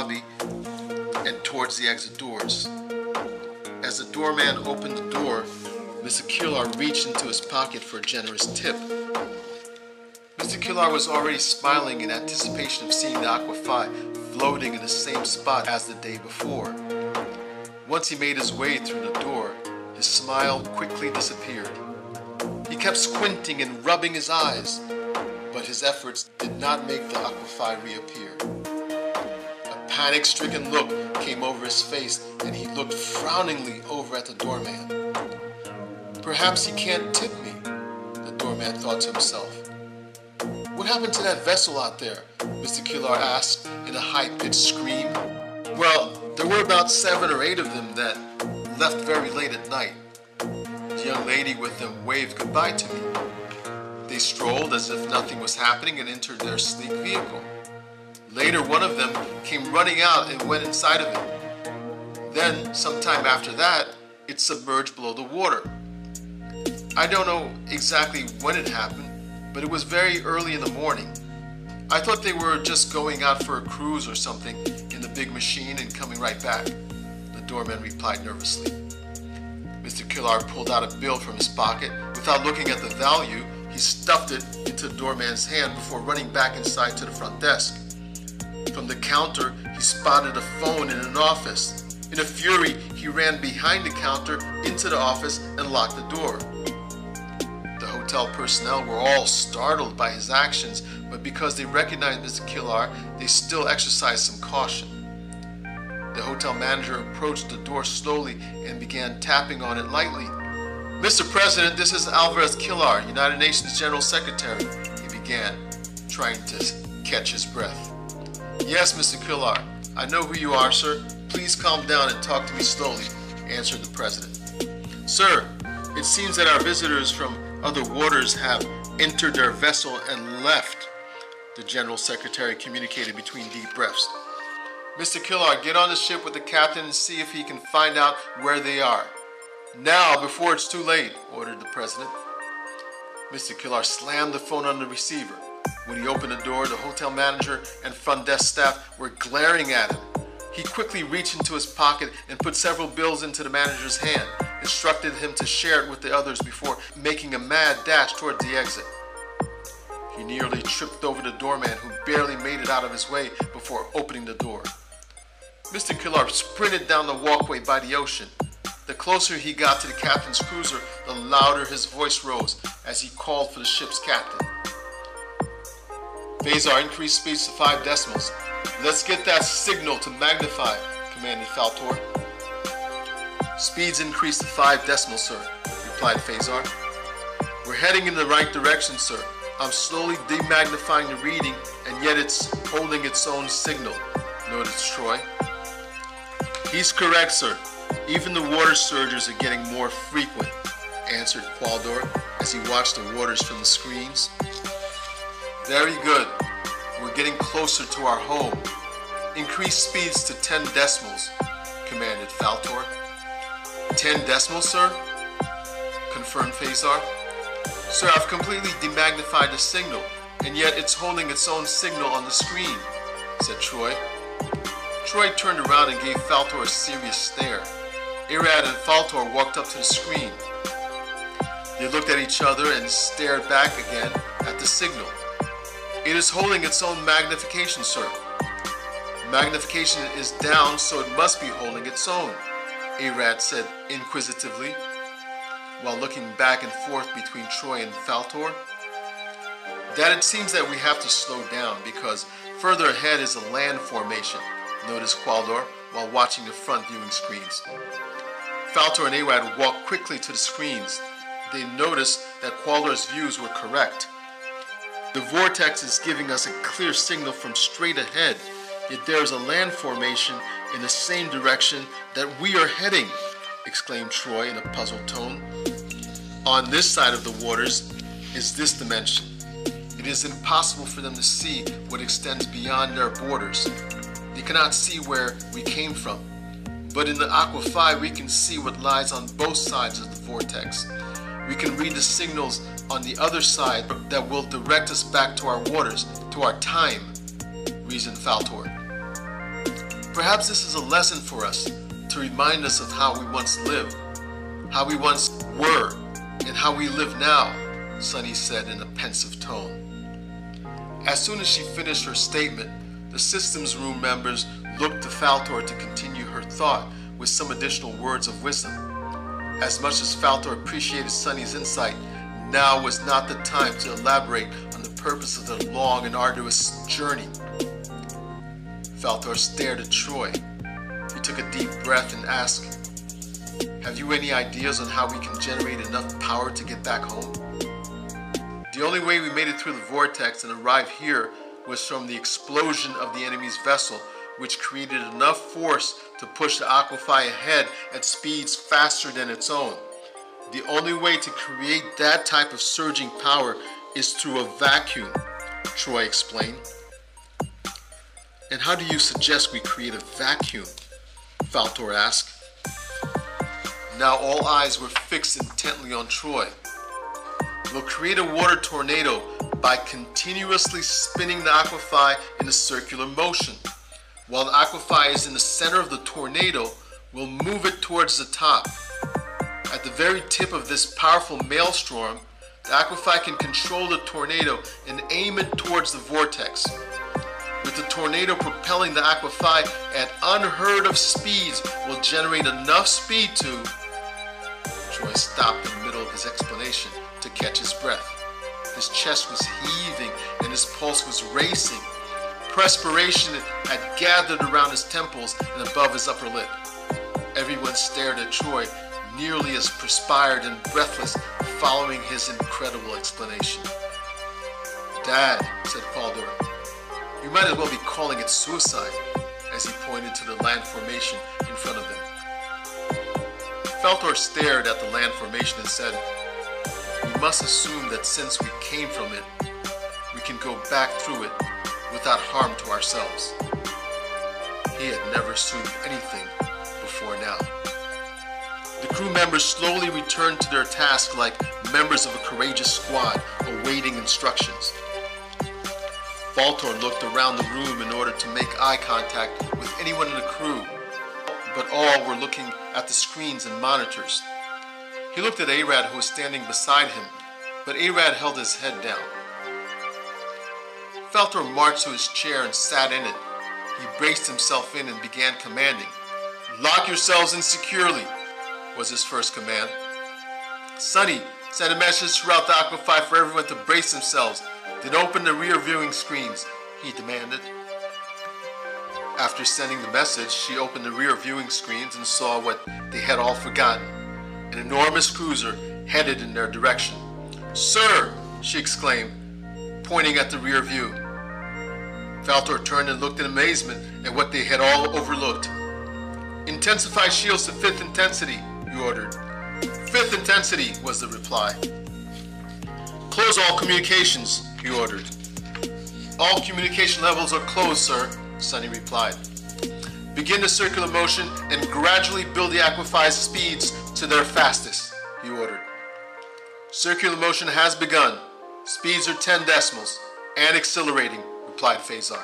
lobby and towards the exit doors. As the doorman opened the door, Mr. Kilar reached into his pocket for a generous tip. Mr. Kilar was already smiling in anticipation of seeing the Aqua Phi floating in the same spot as the day before. Once he made his way through the door, his smile quickly disappeared. He kept squinting and rubbing his eyes, but his efforts did not make the Aqua Phi reappear. Panic stricken look came over his face, and he looked frowningly over at the doorman. Perhaps he can't tip me, the doorman thought to himself. What happened to that vessel out there? Mr. Kilar asked in a high pitched scream. Well, there were about seven or eight of them that left very late at night. The young lady with them waved goodbye to me. They strolled as if nothing was happening and entered their sleek vehicle. Later, one of them came running out and went inside of it. Then, sometime after that, it submerged below the water. I don't know exactly when it happened, but it was very early in the morning. I thought they were just going out for a cruise or something in the big machine and coming right back. The doorman replied nervously. Mr. Kilar pulled out a bill from his pocket. Without looking at the value, he stuffed it into the doorman's hand before running back inside to the front desk. From the counter, he spotted a phone in an office. In a fury, he ran behind the counter into the office and locked the door The hotel personnel were all startled by his actions, but because they recognized Mr. Kilar, they still exercised some caution. The hotel manager approached the door slowly and began tapping on it lightly. Mr. President, this is Alvarez Kilar, United Nations General Secretary, he began, trying to catch his breath. Yes, Mr. Kilar, I know who you are, sir. Please calm down and talk to me slowly, answered the President. Sir, it seems that our visitors from other waters have entered their vessel and left, the General Secretary communicated between deep breaths. Mr. Kilar, get on the ship with the captain and see if he can find out where they are. Now, before it's too late, ordered the President. Mr. Kilar slammed the phone on the receiver. When he opened the door, the hotel manager and front desk staff were glaring at him. He quickly reached into his pocket and put several bills into the manager's hand instructed him to share it with the others before making a mad dash toward the exit. He nearly tripped over the doorman who barely made it out of his way before opening the door. Mr. Kilar sprinted down the walkway by the ocean. The closer he got to the captain's cruiser, the louder his voice rose as he called for the ship's captain. Phasar, increase speeds to five decimals. Let's get that signal to magnify, commanded Faltor. Speeds increased to five decimals, sir, replied Phasar. We're heading in the right direction, sir. I'm slowly demagnifying the reading, and yet it's holding its own signal, noted Troy. He's correct, sir. Even the water surges are getting more frequent, answered Qualdor as he watched the waters from the screens. Very good. We're getting closer to our home. Increase speeds to 10 decimals, commanded Faltor. 10 decimals, sir? Confirmed Phasar. Sir, I've completely demagnified the signal, and yet it's holding its own signal on the screen, said Troy. Troy turned around and gave Faltor a serious stare. Irad and Faltor walked up to the screen. They looked at each other and stared back again at the signal. It is holding its own magnification, sir. Magnification is down, so it must be holding its own. Arad said inquisitively, while looking back and forth between Troy and Faltor. That it seems that we have to slow down because further ahead is a land formation, noticed Qualdor while watching the front viewing screens. Faltor and Arad walked quickly to the screens. They noticed that Qualdor's views were correct. The vortex is giving us a clear signal from straight ahead, yet there is a land formation in the same direction that we are heading, exclaimed Troy in a puzzled tone. On this side of the waters is this dimension. It is impossible for them to see what extends beyond their borders. They cannot see where we came from. But in the Aqua Phi, we can see what lies on both sides of the vortex. We can read the signals on the other side that will direct us back to our waters, to our time, reasoned Faltor. Perhaps this is a lesson for us to remind us of how we once lived, how we once were, and how we live now, Sunny said in a pensive tone. As soon as she finished her statement, the systems room members looked to Faltor to continue her thought with some additional words of wisdom. As much as Faltor appreciated Sonny's insight, now was not the time to elaborate on the purpose of the long and arduous journey. Faltor stared at Troy. He took a deep breath and asked, Have you any ideas on how we can generate enough power to get back home? The only way we made it through the vortex and arrived here was from the explosion of the enemy's vessel, which created enough force to push the Aqua Phi ahead at speeds faster than its own. The only way to create that type of surging power is through a vacuum, Troy explained. And how do you suggest we create a vacuum? Faltor asked. Now all eyes were fixed intently on Troy. We'll create a water tornado by continuously spinning the Aqua Phi in a circular motion. While the Aqua Phi is in the center of the tornado, we'll move it towards the top. At the very tip of this powerful maelstrom, the Aqua Phi can control the tornado and aim it towards the vortex. With the tornado propelling the Aqua Phi at unheard of speeds will generate enough speed to... Troy stopped in the middle of his explanation to catch his breath. His chest was heaving and his pulse was racing. Perspiration had gathered around his temples and above his upper lip. Everyone stared at Troy, nearly as perspired and breathless, following his incredible explanation. Dad, said Faltor, you might as well be calling it suicide, as he pointed to the land formation in front of them. Faltor stared at the land formation and said, We must assume that since we came from it, we can go back through it without harm to ourselves. He had never assumed anything before now. The crew members slowly returned to their task like members of a courageous squad awaiting instructions. Faltor looked around the room in order to make eye contact with anyone in the crew, but all were looking at the screens and monitors. He looked at Arad who was standing beside him, but Arad held his head down. Faltor marched to his chair and sat in it. He braced himself in and began commanding. Lock yourselves in securely, was his first command. Sonny send a message throughout the Aqua Phi for everyone to brace themselves then open the rear viewing screens, he demanded. After sending the message, she opened the rear viewing screens and saw what they had all forgotten an enormous cruiser headed in their direction. Sir, she exclaimed, pointing at the rear view. Faltor turned and looked in amazement at what they had all overlooked. Intensify shields to fifth intensity, he ordered. Fifth intensity, was the reply. Close all communications, he ordered. All communication levels are closed, sir, Sunny replied. Begin the circular motion and gradually build the Aqua Phi's speeds to their fastest, he ordered. Circular motion has begun. Speeds are 10 decimals and accelerating, replied Phasar.